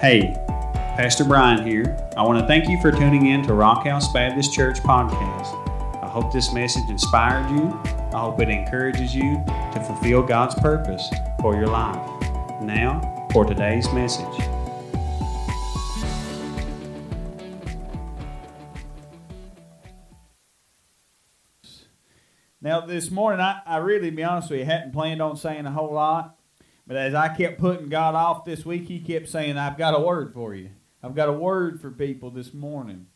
Hey, Pastor Brian here. I want to thank you for tuning in to Rock House Baptist Church podcast. I hope this message inspired you. I hope it encourages you to fulfill God's purpose for your life. Now, for today's message. Now, this morning, I, I really, to be honest with you, hadn't planned on saying a whole lot. But as I kept putting God off this week, He kept saying, I've got a word for you. I've got a word for people this morning.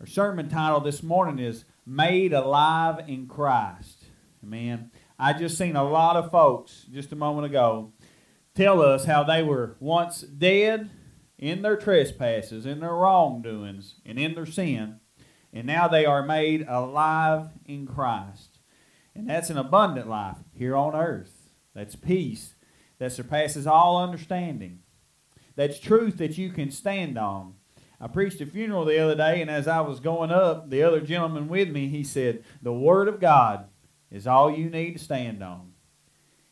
Our sermon title this morning is Made Alive in Christ. Amen. I just seen a lot of folks just a moment ago tell us how they were once dead in their trespasses, in their wrongdoings, and in their sin, and now they are made alive in Christ. And that's an abundant life here on earth. That's peace that surpasses all understanding. That's truth that you can stand on. I preached a funeral the other day, and as I was going up, the other gentleman with me, he said, The Word of God is all you need to stand on.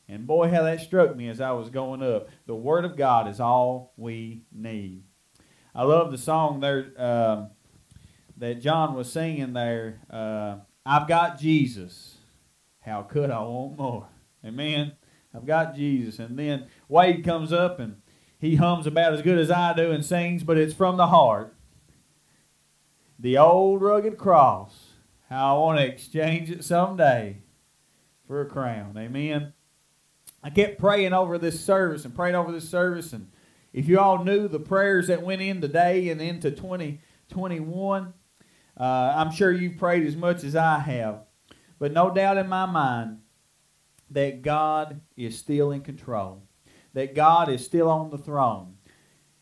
And boy, how that struck me as I was going up. The Word of God is all we need. I love the song there uh, that John was singing there. Uh, I've got Jesus. How could I want more? Amen. I've got Jesus. And then Wade comes up and he hums about as good as I do and sings, but it's from the heart. The old rugged cross. How I want to exchange it someday for a crown. Amen. I kept praying over this service and prayed over this service. And if you all knew the prayers that went in today and into 2021, uh, I'm sure you've prayed as much as I have. But no doubt in my mind that God is still in control, that God is still on the throne.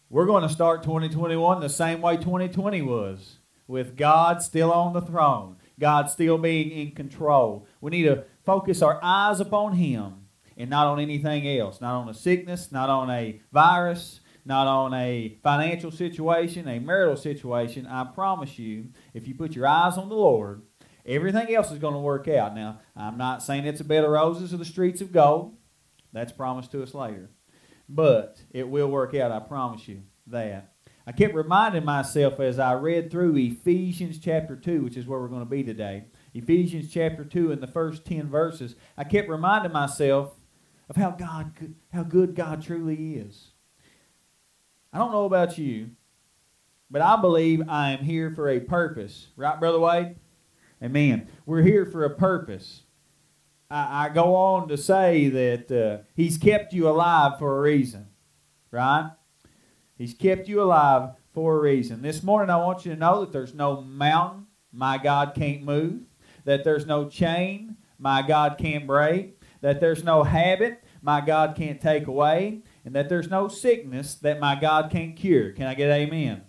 We're going to start 2021 the same way 2020 was, with God still on the throne, God still being in control. We need to focus our eyes upon Him and not on anything else, not on a sickness, not on a virus, not on a financial situation, a marital situation. I promise you, if you put your eyes on the Lord, Everything else is going to work out. Now, I'm not saying it's a bed of roses or the streets of gold. That's promised to us later. But it will work out, I promise you that. I kept reminding myself as I read through Ephesians chapter 2, which is where we're going to be today. Ephesians chapter 2 in the first 10 verses, I kept reminding myself of how God how good God truly is. I don't know about you, but I believe I am here for a purpose. Right, Brother Wade? Amen. We're here for a purpose. I, I go on to say that uh, He's kept you alive for a reason, right? He's kept you alive for a reason. This morning, I want you to know that there's no mountain my God can't move, that there's no chain my God can't break, that there's no habit my God can't take away, and that there's no sickness that my God can't cure. Can I get amen?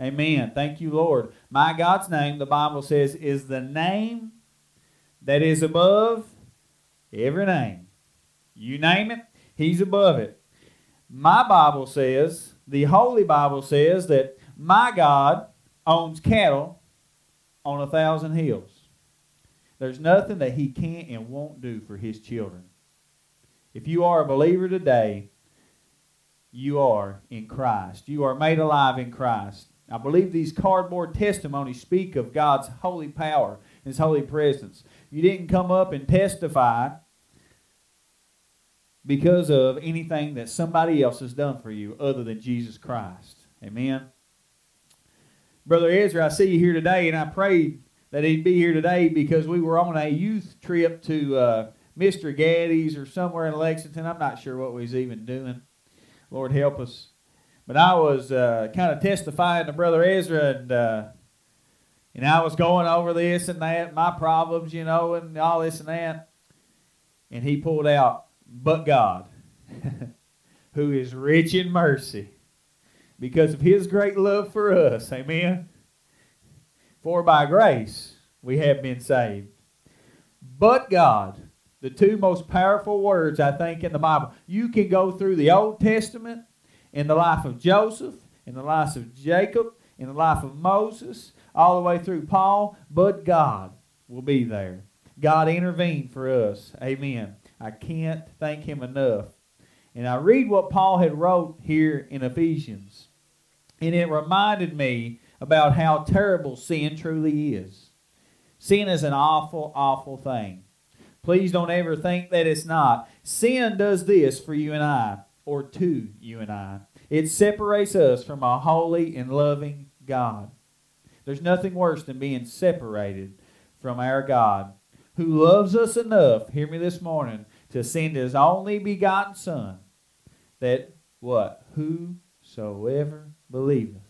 Amen. Thank you, Lord. My God's name, the Bible says, is the name that is above every name. You name it, He's above it. My Bible says, the Holy Bible says, that my God owns cattle on a thousand hills. There's nothing that He can't and won't do for His children. If you are a believer today, you are in Christ. You are made alive in Christ. I believe these cardboard testimonies speak of God's holy power, His holy presence. You didn't come up and testify because of anything that somebody else has done for you other than Jesus Christ. Amen. Brother Ezra, I see you here today, and I prayed that he'd be here today because we were on a youth trip to uh, Mr. Gatti's or somewhere in Lexington. I'm not sure what we was even doing. Lord help us. But I was uh, kind of testifying to Brother Ezra, and uh, and I was going over this and that, my problems, you know, and all this and that. And he pulled out, but God, who is rich in mercy, because of his great love for us. Amen. For by grace we have been saved. But God, the two most powerful words I think in the Bible. You can go through the Old Testament in the life of Joseph, in the life of Jacob, in the life of Moses, all the way through Paul, but God will be there. God intervened for us. Amen. I can't thank him enough. And I read what Paul had wrote here in Ephesians. And it reminded me about how terrible sin truly is. Sin is an awful, awful thing. Please don't ever think that it's not. Sin does this for you and I, or to you and I. It separates us from a holy and loving God. There's nothing worse than being separated from our God, who loves us enough, hear me this morning, to send his only begotten Son, that what? Whosoever believeth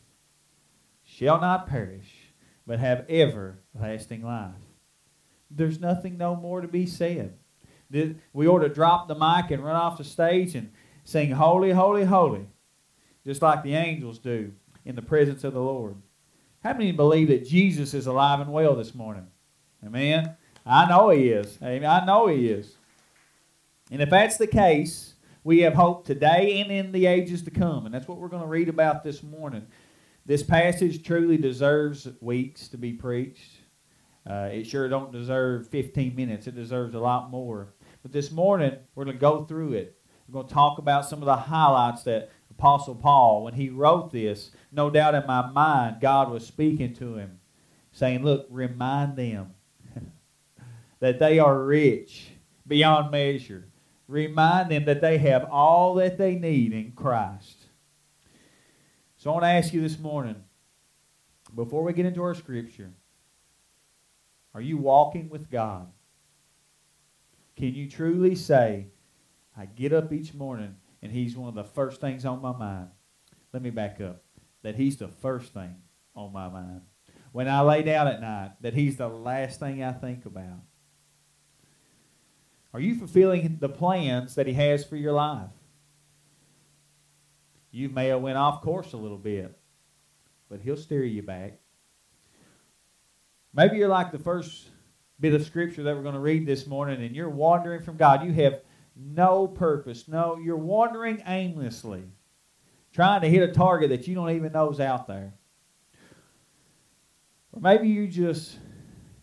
shall not perish, but have everlasting life. There's nothing no more to be said. We ought to drop the mic and run off the stage and sing Holy, Holy, Holy, just like the angels do in the presence of the Lord. How many believe that Jesus is alive and well this morning? Amen. I know he is. Amen. I know he is. And if that's the case, we have hope today and in the ages to come. And that's what we're going to read about this morning. This passage truly deserves weeks to be preached. Uh, it sure don't deserve 15 minutes. It deserves a lot more. But this morning, we're going to go through it. We're going to talk about some of the highlights that Apostle Paul, when he wrote this, no doubt in my mind, God was speaking to him, saying, Look, remind them that they are rich beyond measure. Remind them that they have all that they need in Christ. So I want to ask you this morning, before we get into our scripture, are you walking with God? Can you truly say, I get up each morning and He's one of the first things on my mind? Let me back up. That He's the first thing on my mind. When I lay down at night, that He's the last thing I think about. Are you fulfilling the plans that He has for your life? You may have went off course a little bit, but He'll steer you back. Maybe you're like the first bit of scripture that we're going to read this morning and you're wandering from God. You have no purpose. No, you're wandering aimlessly, trying to hit a target that you don't even know is out there. Or maybe you just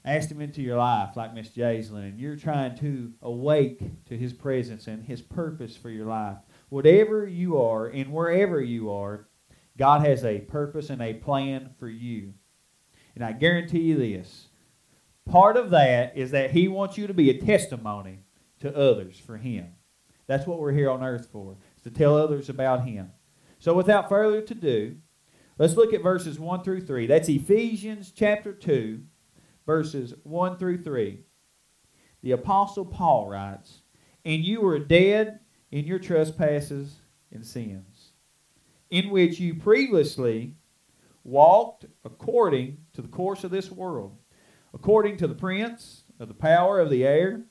asked him into your life like Miss Jaislyn and you're trying to awake to his presence and his purpose for your life. Whatever you are and wherever you are, God has a purpose and a plan for you. And I guarantee you this part of that is that He wants you to be a testimony to others for Him. That's what we're here on earth for, is to tell others about Him. So without further ado, let's look at verses 1 through 3. That's Ephesians chapter 2, verses 1 through 3. The Apostle Paul writes, And you were dead in your trespasses and sins, in which you previously walked according to the course of this world, according to the prince of the power of the air,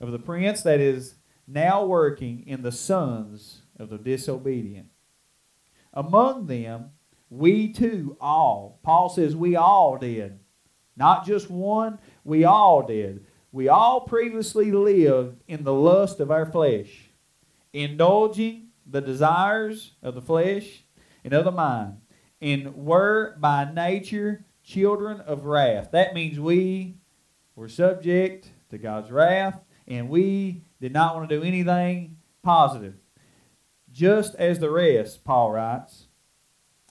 of the prince that is now working in the sons of the disobedient. Among them, we too all, Paul says we all did. Not just one, we all did. We all previously lived in the lust of our flesh, indulging the desires of the flesh and of the mind and were by nature children of wrath. That means we were subject to God's wrath, and we did not want to do anything positive. Just as the rest, Paul writes.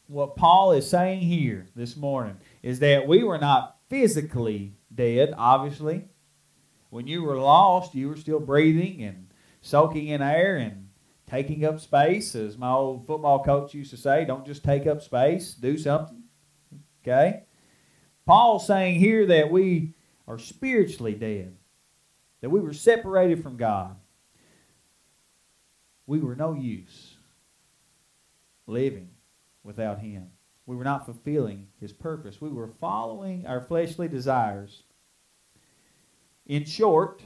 What Paul is saying here this morning is that we were not physically dead, obviously. When you were lost, you were still breathing and soaking in air and taking up space, as my old football coach used to say, don't just take up space, do something. Okay? Paul's saying here that we are spiritually dead, that we were separated from God. We were no use living without Him. We were not fulfilling His purpose. We were following our fleshly desires. In short,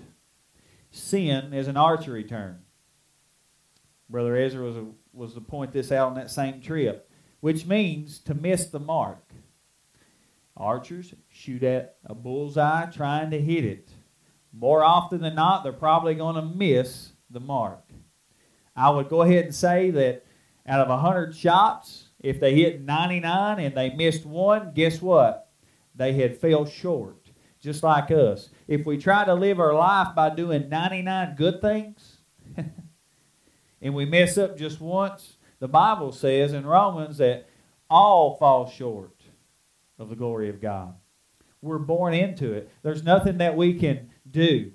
sin is an archery term. Brother Ezra was, a, was to point this out on that same trip, which means to miss the mark. Archers shoot at a bullseye trying to hit it. More often than not, they're probably going to miss the mark. I would go ahead and say that out of 100 shots, if they hit 99 and they missed one, guess what? They had fell short, just like us. If we try to live our life by doing 99 good things, and we mess up just once, the Bible says in Romans that all fall short of the glory of God. We're born into it. There's nothing that we can do.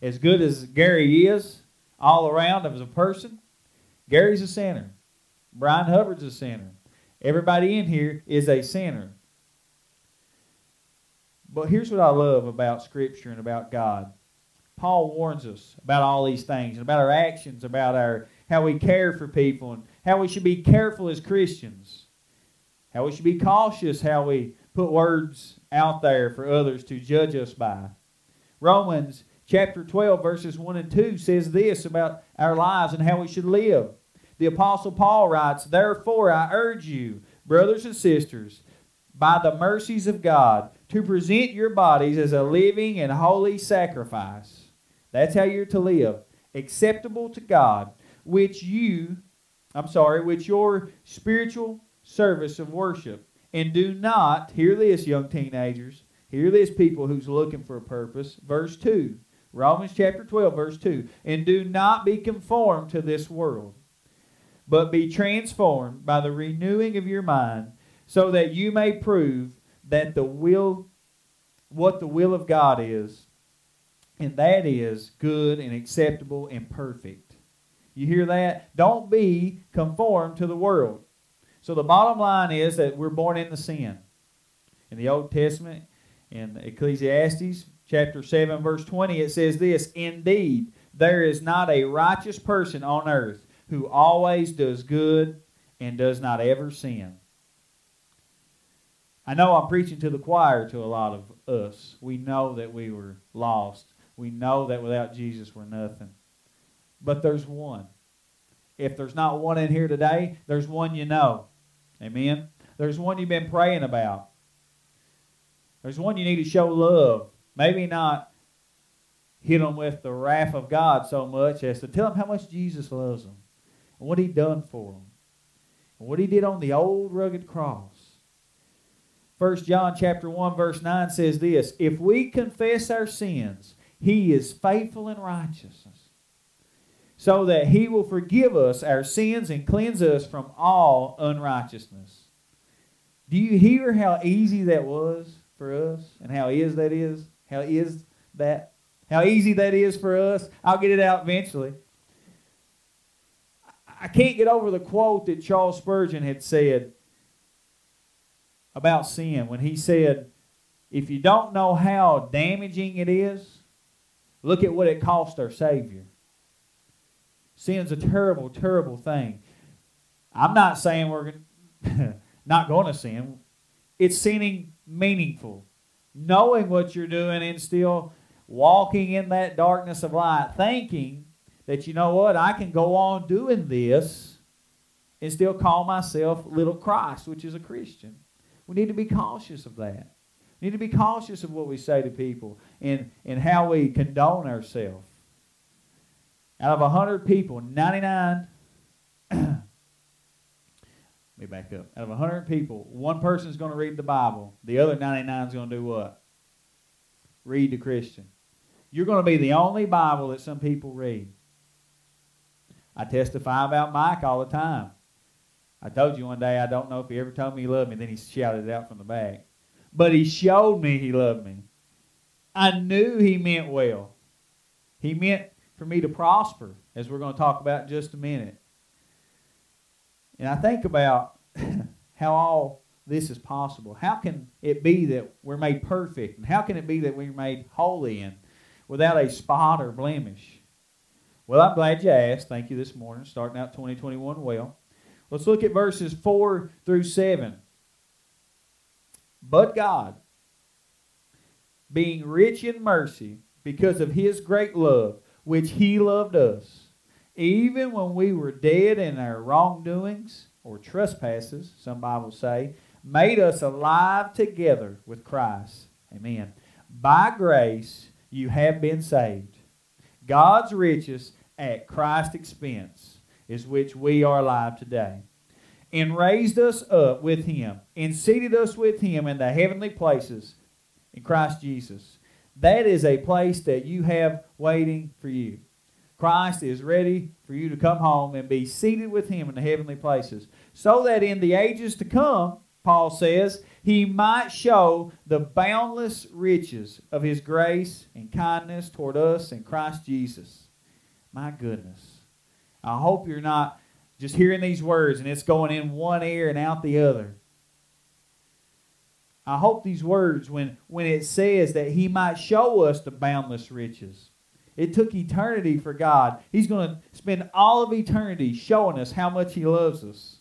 As good as Gary is all around as a person, Gary's a sinner. Brian Hubbard's a sinner. Everybody in here is a sinner. But here's what I love about Scripture and about God. Paul warns us about all these things, and about our actions, about our how we care for people, and how we should be careful as Christians, how we should be cautious, how we put words out there for others to judge us by. Romans chapter 12, verses 1 and 2 says this about our lives and how we should live. The Apostle Paul writes, Therefore I urge you, brothers and sisters, by the mercies of God, to present your bodies as a living and holy sacrifice. That's how you're to live. Acceptable to God, which you, I'm sorry, which your spiritual service of worship. And do not, hear this, young teenagers, hear this, people who's looking for a purpose. Verse 2, Romans chapter 12, verse 2. And do not be conformed to this world but be transformed by the renewing of your mind, so that you may prove that the will what the will of God is, and that is good and acceptable and perfect. You hear that? Don't be conformed to the world. So the bottom line is that we're born into sin. In the Old Testament, in Ecclesiastes chapter 7 verse 20 it says this, indeed there is not a righteous person on earth who always does good and does not ever sin. I know I'm preaching to the choir to a lot of us. We know that we were lost. We know that without Jesus we're nothing. But there's one. If there's not one in here today, there's one you know. Amen. There's one you've been praying about. There's one you need to show love. Maybe not hit them with the wrath of God so much as to tell them how much Jesus loves them and what he done for them and what he did on the old rugged cross. 1 John chapter 1 verse 9 says this, if we confess our sins, he is faithful and righteous so that he will forgive us our sins and cleanse us from all unrighteousness. Do you hear how easy that was for us and how is that is? How is that? How easy that is for us? I'll get it out eventually. I can't get over the quote that Charles Spurgeon had said about sin when he said, If you don't know how damaging it is, look at what it cost our Savior. Sin's a terrible, terrible thing. I'm not saying we're not going to sin. It's seeming meaningful. Knowing what you're doing and still walking in that darkness of light, thinking that, you know what, I can go on doing this and still call myself little Christ, which is a Christian. We need to be cautious of that. We need to be cautious of what we say to people and, and how we condone ourselves. Out of 100 people, 99, let me back up. Out of 100 people, one person is going to read the Bible. The other 99 is going to do what? Read the Christian. You're going to be the only Bible that some people read. I testify about Mike all the time. I told you one day, I don't know if he ever told me he loved me, then he shouted it out from the back. But he showed me he loved me. I knew he meant well. He meant for me to prosper, as we're going to talk about in just a minute. And I think about how all this is possible. How can it be that we're made perfect? And how can it be that we're made holy and without a spot or blemish? Well, I'm glad you asked. Thank you this morning, starting out 2021 well. Let's look at verses 4 through 7. But God, being rich in mercy, because of his great love, which he loved us, even when we were dead in our wrongdoings or trespasses, some Bibles say, made us alive together with Christ. Amen. By grace you have been saved. God's riches at Christ's expense, is which we are alive today, and raised us up with him, and seated us with him in the heavenly places in Christ Jesus. That is a place that you have waiting for you. Christ is ready for you to come home and be seated with him in the heavenly places, so that in the ages to come, Paul says, he might show the boundless riches of his grace and kindness toward us in Christ Jesus. My goodness. I hope you're not just hearing these words and it's going in one ear and out the other. I hope these words, when, when it says that he might show us the boundless riches, it took eternity for God. He's going to spend all of eternity showing us how much he loves us.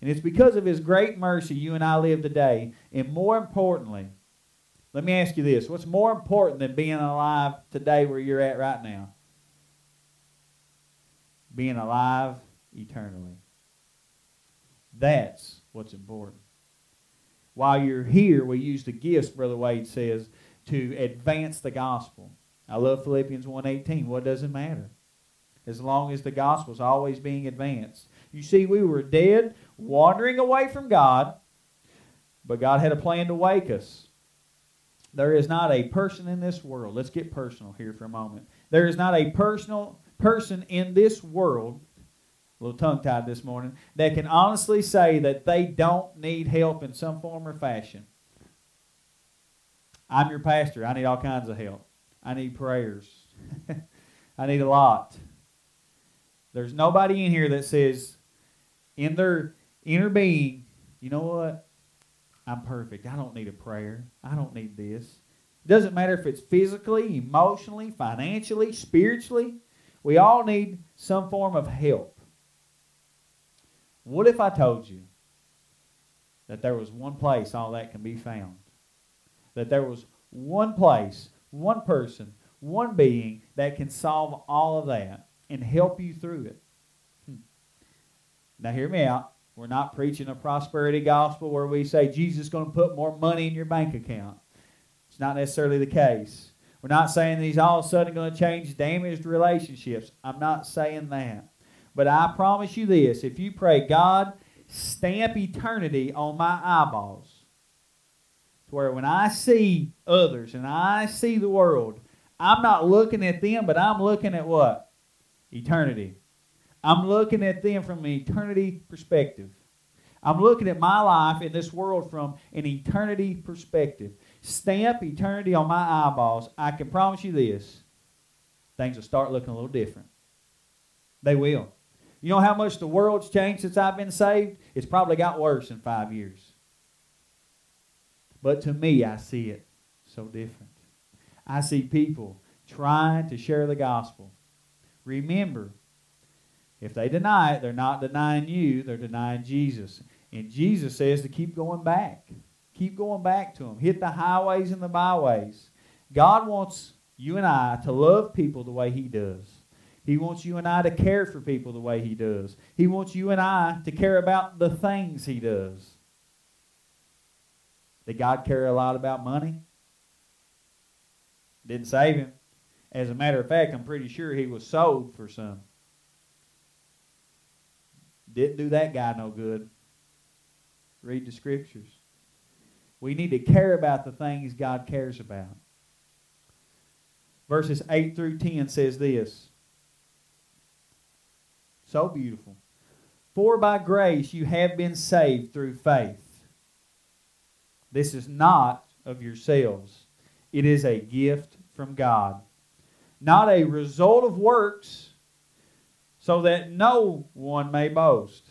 And it's because of his great mercy you and I live today. And more importantly, let me ask you this what's more important than being alive today where you're at right now? Being alive eternally. That's what's important. While you're here, we use the gifts, Brother Wade says, to advance the gospel. I love Philippians 1.18. What does it matter? As long as the gospel is always being advanced. You see, we were dead, wandering away from God, but God had a plan to wake us. There is not a person in this world, let's get personal here for a moment. There is not a personal person in this world, a little tongue tied this morning, that can honestly say that they don't need help in some form or fashion. I'm your pastor. I need all kinds of help. I need prayers. I need a lot. There's nobody in here that says, in their inner being, you know what? I'm perfect. I don't need a prayer. I don't need this. It doesn't matter if it's physically, emotionally, financially, spiritually. We all need some form of help. What if I told you that there was one place all that can be found? That there was one place, one person, one being that can solve all of that and help you through it? Hmm. Now, hear me out. We're not preaching a prosperity gospel where we say Jesus is going to put more money in your bank account. It's not necessarily the case. We're not saying that he's all of a sudden going to change damaged relationships. I'm not saying that. But I promise you this if you pray, God, stamp eternity on my eyeballs, where when I see others and I see the world, I'm not looking at them, but I'm looking at what? Eternity. I'm looking at them from an eternity perspective. I'm looking at my life in this world from an eternity perspective. Stamp eternity on my eyeballs. I can promise you this things will start looking a little different. They will. You know how much the world's changed since I've been saved? It's probably got worse in five years. But to me, I see it so different. I see people trying to share the gospel. Remember, if they deny it, they're not denying you, they're denying Jesus. And Jesus says to keep going back. Keep going back to Him. Hit the highways and the byways. God wants you and I to love people the way He does. He wants you and I to care for people the way He does. He wants you and I to care about the things He does. Did God care a lot about money? Didn't save him. As a matter of fact, I'm pretty sure he was sold for some. Didn't do that guy no good. Read the scriptures. We need to care about the things God cares about. Verses 8 through 10 says this. So beautiful. For by grace you have been saved through faith. This is not of yourselves, it is a gift from God, not a result of works so that no one may boast.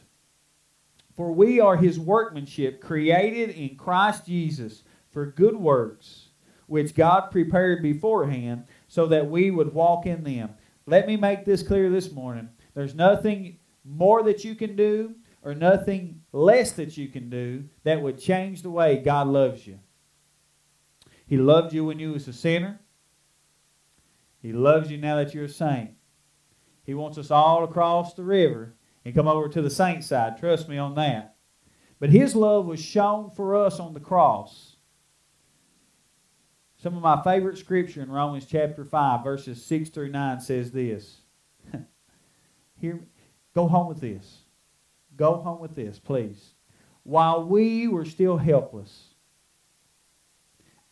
For we are his workmanship, created in Christ Jesus for good works, which God prepared beforehand so that we would walk in them. Let me make this clear this morning. There's nothing more that you can do or nothing less that you can do that would change the way God loves you. He loved you when you was a sinner. He loves you now that you're a saint. He wants us all to cross the river and come over to the saint side. Trust me on that. But his love was shown for us on the cross. Some of my favorite scripture in Romans chapter 5, verses 6 through 9 says this. Here, go home with this. Go home with this, please. While we were still helpless,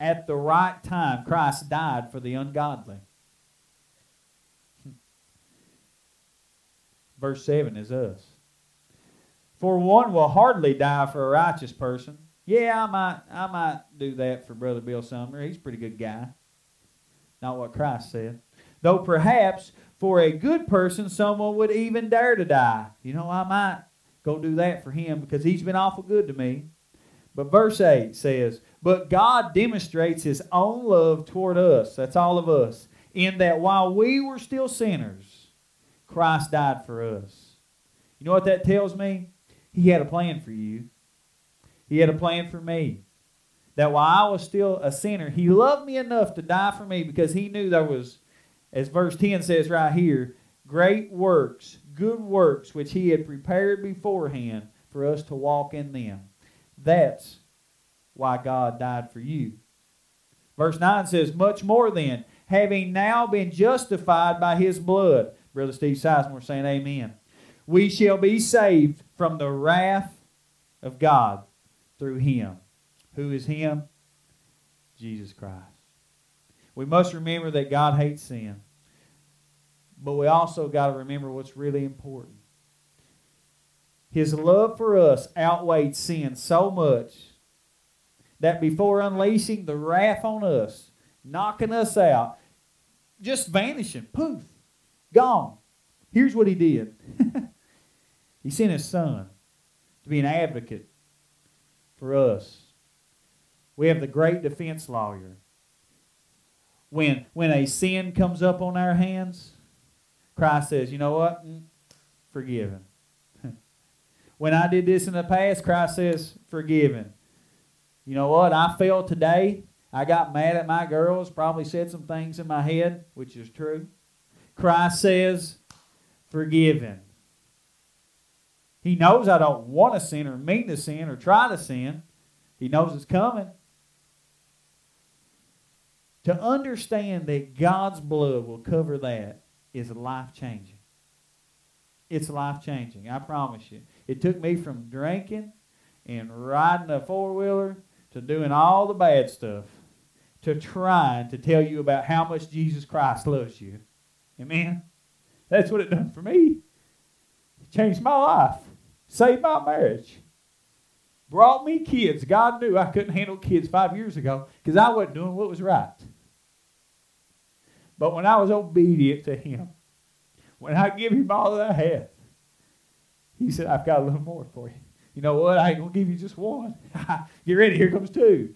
at the right time, Christ died for the ungodly. Verse 7 is us. For one will hardly die for a righteous person. Yeah, I might, I might do that for Brother Bill Sumner. He's a pretty good guy. Not what Christ said. Though perhaps for a good person, someone would even dare to die. You know, I might go do that for him because he's been awful good to me. But verse 8 says, But God demonstrates his own love toward us, that's all of us, in that while we were still sinners, Christ died for us. You know what that tells me? He had a plan for you. He had a plan for me. That while I was still a sinner, He loved me enough to die for me because He knew there was, as verse 10 says right here, great works, good works, which He had prepared beforehand for us to walk in them. That's why God died for you. Verse 9 says, Much more then, having now been justified by His blood. Brother Steve Sizemore saying, Amen. We shall be saved from the wrath of God through him. Who is him? Jesus Christ. We must remember that God hates sin. But we also got to remember what's really important. His love for us outweighed sin so much that before unleashing the wrath on us, knocking us out, just vanishing, poof, gone. Here's what he did He sent his son to be an advocate for us. We have the great defense lawyer. When, when a sin comes up on our hands, Christ says, you know what? Mm, forgiven. when I did this in the past, Christ says, forgiven. You know what? I fell today. I got mad at my girls, probably said some things in my head, which is true. Christ says, forgiven. He knows I don't want to sin or mean to sin or try to sin. He knows it's coming. To understand that God's blood will cover that is life changing. It's life changing, I promise you. It took me from drinking and riding a four wheeler to doing all the bad stuff to trying to tell you about how much Jesus Christ loves you. Amen? That's what it done for me. It changed my life saved my marriage, brought me kids. God knew I couldn't handle kids five years ago because I wasn't doing what was right. But when I was obedient to Him, when I give Him all that I had, He said, I've got a little more for you. You know what? I ain't going to give you just one. Get ready. Here comes two.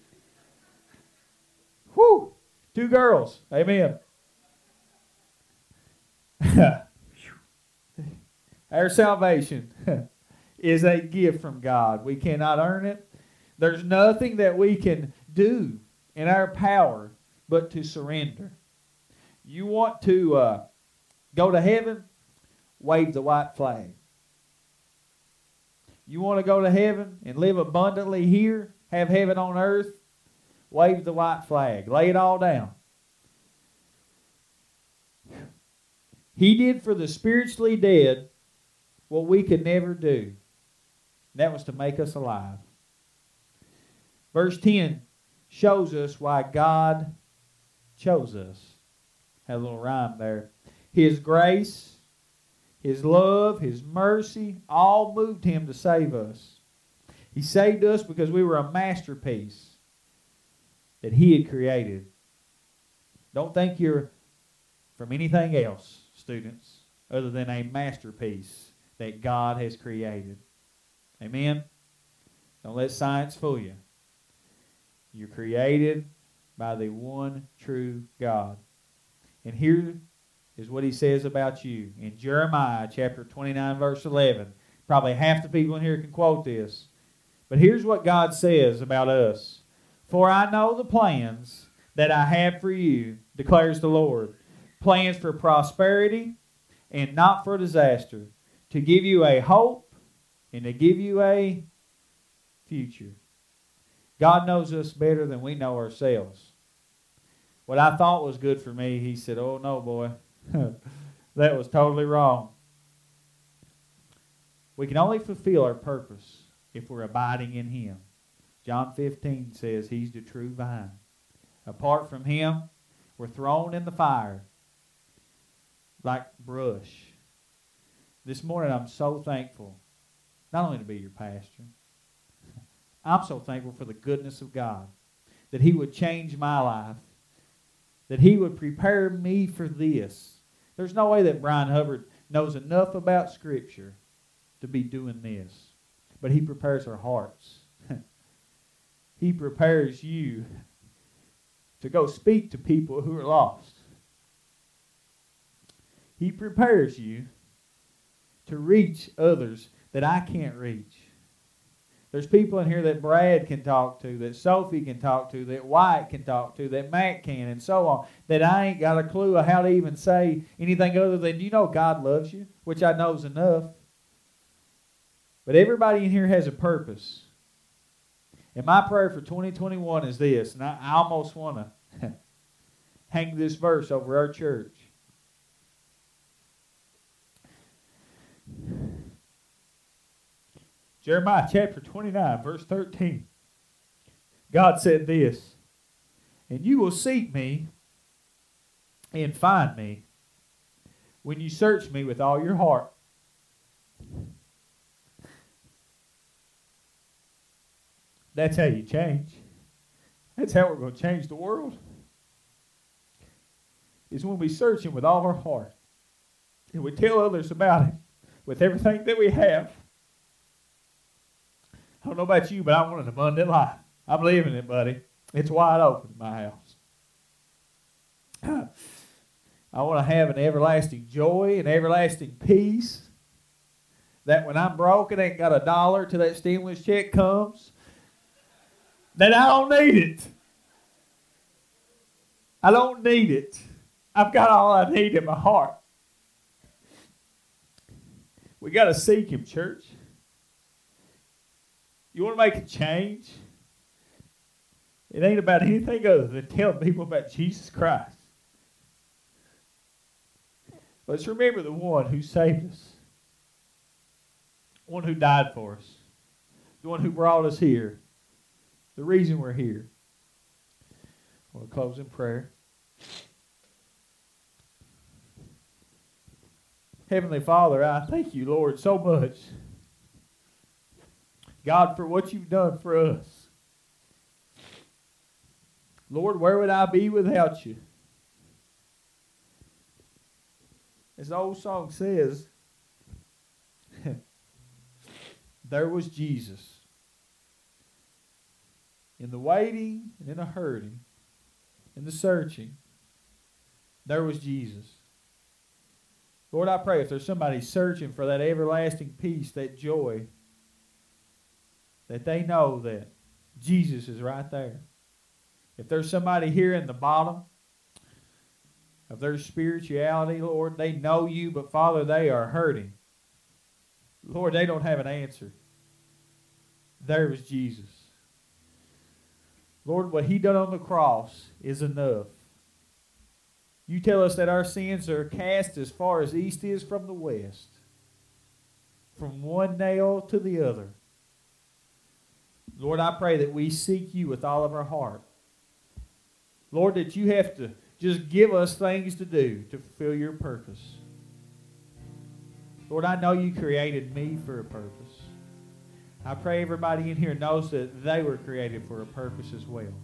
Whew. Two girls. Amen. Our salvation is a gift from God. We cannot earn it. There's nothing that we can do in our power but to surrender. You want to uh, go to heaven? Wave the white flag. You want to go to heaven and live abundantly here, have heaven on earth? Wave the white flag. Lay it all down. He did for the spiritually dead what we could never do. That was to make us alive. Verse 10 shows us why God chose us. Had a little rhyme there. His grace, His love, His mercy all moved Him to save us. He saved us because we were a masterpiece that He had created. Don't think you're from anything else, students, other than a masterpiece that God has created. Amen? Don't let science fool you. You're created by the one true God. And here is what he says about you in Jeremiah chapter 29, verse 11. Probably half the people in here can quote this. But here's what God says about us For I know the plans that I have for you, declares the Lord plans for prosperity and not for disaster, to give you a hope and to give you a future. God knows us better than we know ourselves. What I thought was good for me, he said, Oh, no, boy. that was totally wrong. We can only fulfill our purpose if we're abiding in him. John 15 says he's the true vine. Apart from him, we're thrown in the fire like brush. This morning, I'm so thankful not only to be your pastor, I'm so thankful for the goodness of God that He would change my life, that He would prepare me for this. There's no way that Brian Hubbard knows enough about Scripture to be doing this, but He prepares our hearts. he prepares you to go speak to people who are lost. He prepares you to reach others that I can't reach. There's people in here that Brad can talk to, that Sophie can talk to, that White can talk to, that Matt can, and so on, that I ain't got a clue of how to even say anything other than, you know, God loves you, which I know is enough. But everybody in here has a purpose. And my prayer for 2021 is this, and I, I almost want to hang this verse over our church. Jeremiah chapter 29, verse 13. God said this, and you will seek me and find me when you search me with all your heart. That's how you change. That's how we're going to change the world. Is when we search Him with all our heart. And we tell others about Him with everything that we have. I don't know about you, but I want an abundant life. I believe in it, buddy. It's wide open in my house. I want to have an everlasting joy and everlasting peace. That when I'm broke and ain't got a dollar till that stimulus check comes, that I don't need it. I don't need it. I've got all I need in my heart. We got to seek Him, church. You want to make a change? It ain't about anything other than telling people about Jesus Christ. Let's remember the one who saved us, one who died for us, the one who brought us here, the reason we're here. To close in prayer. Heavenly Father, I thank you, Lord, so much God, for what you've done for us. Lord, where would I be without you? As the old song says, there was Jesus. In the waiting and in the hurting, in the searching, there was Jesus. Lord, I pray if there's somebody searching for that everlasting peace, that joy, that they know that Jesus is right there. If there's somebody here in the bottom of their spirituality, Lord, they know you, but Father, they are hurting. Lord, they don't have an answer. There is Jesus. Lord, what he done on the cross is enough. You tell us that our sins are cast as far as east is from the west, from one nail to the other. Lord, I pray that we seek you with all of our heart. Lord, that you have to just give us things to do to fulfill your purpose. Lord, I know you created me for a purpose. I pray everybody in here knows that they were created for a purpose as well.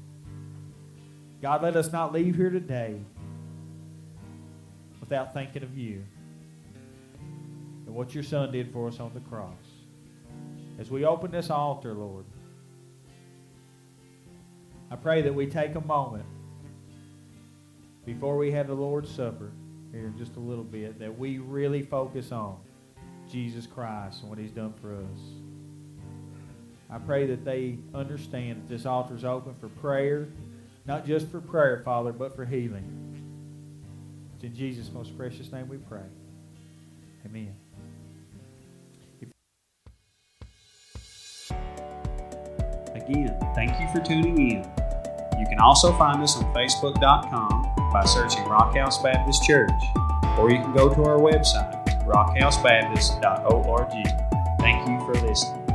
God, let us not leave here today without thinking of you and what your Son did for us on the cross. As we open this altar, Lord, I pray that we take a moment before we have the Lord's Supper here in just a little bit that we really focus on Jesus Christ and what he's done for us. I pray that they understand that this altar is open for prayer, not just for prayer, Father, but for healing. It's in Jesus' most precious name we pray. Amen. Again, thank you for tuning in. You can also find us on Facebook.com by searching Rockhouse Baptist Church, or you can go to our website, rockhousebaptist.org. Thank you for listening.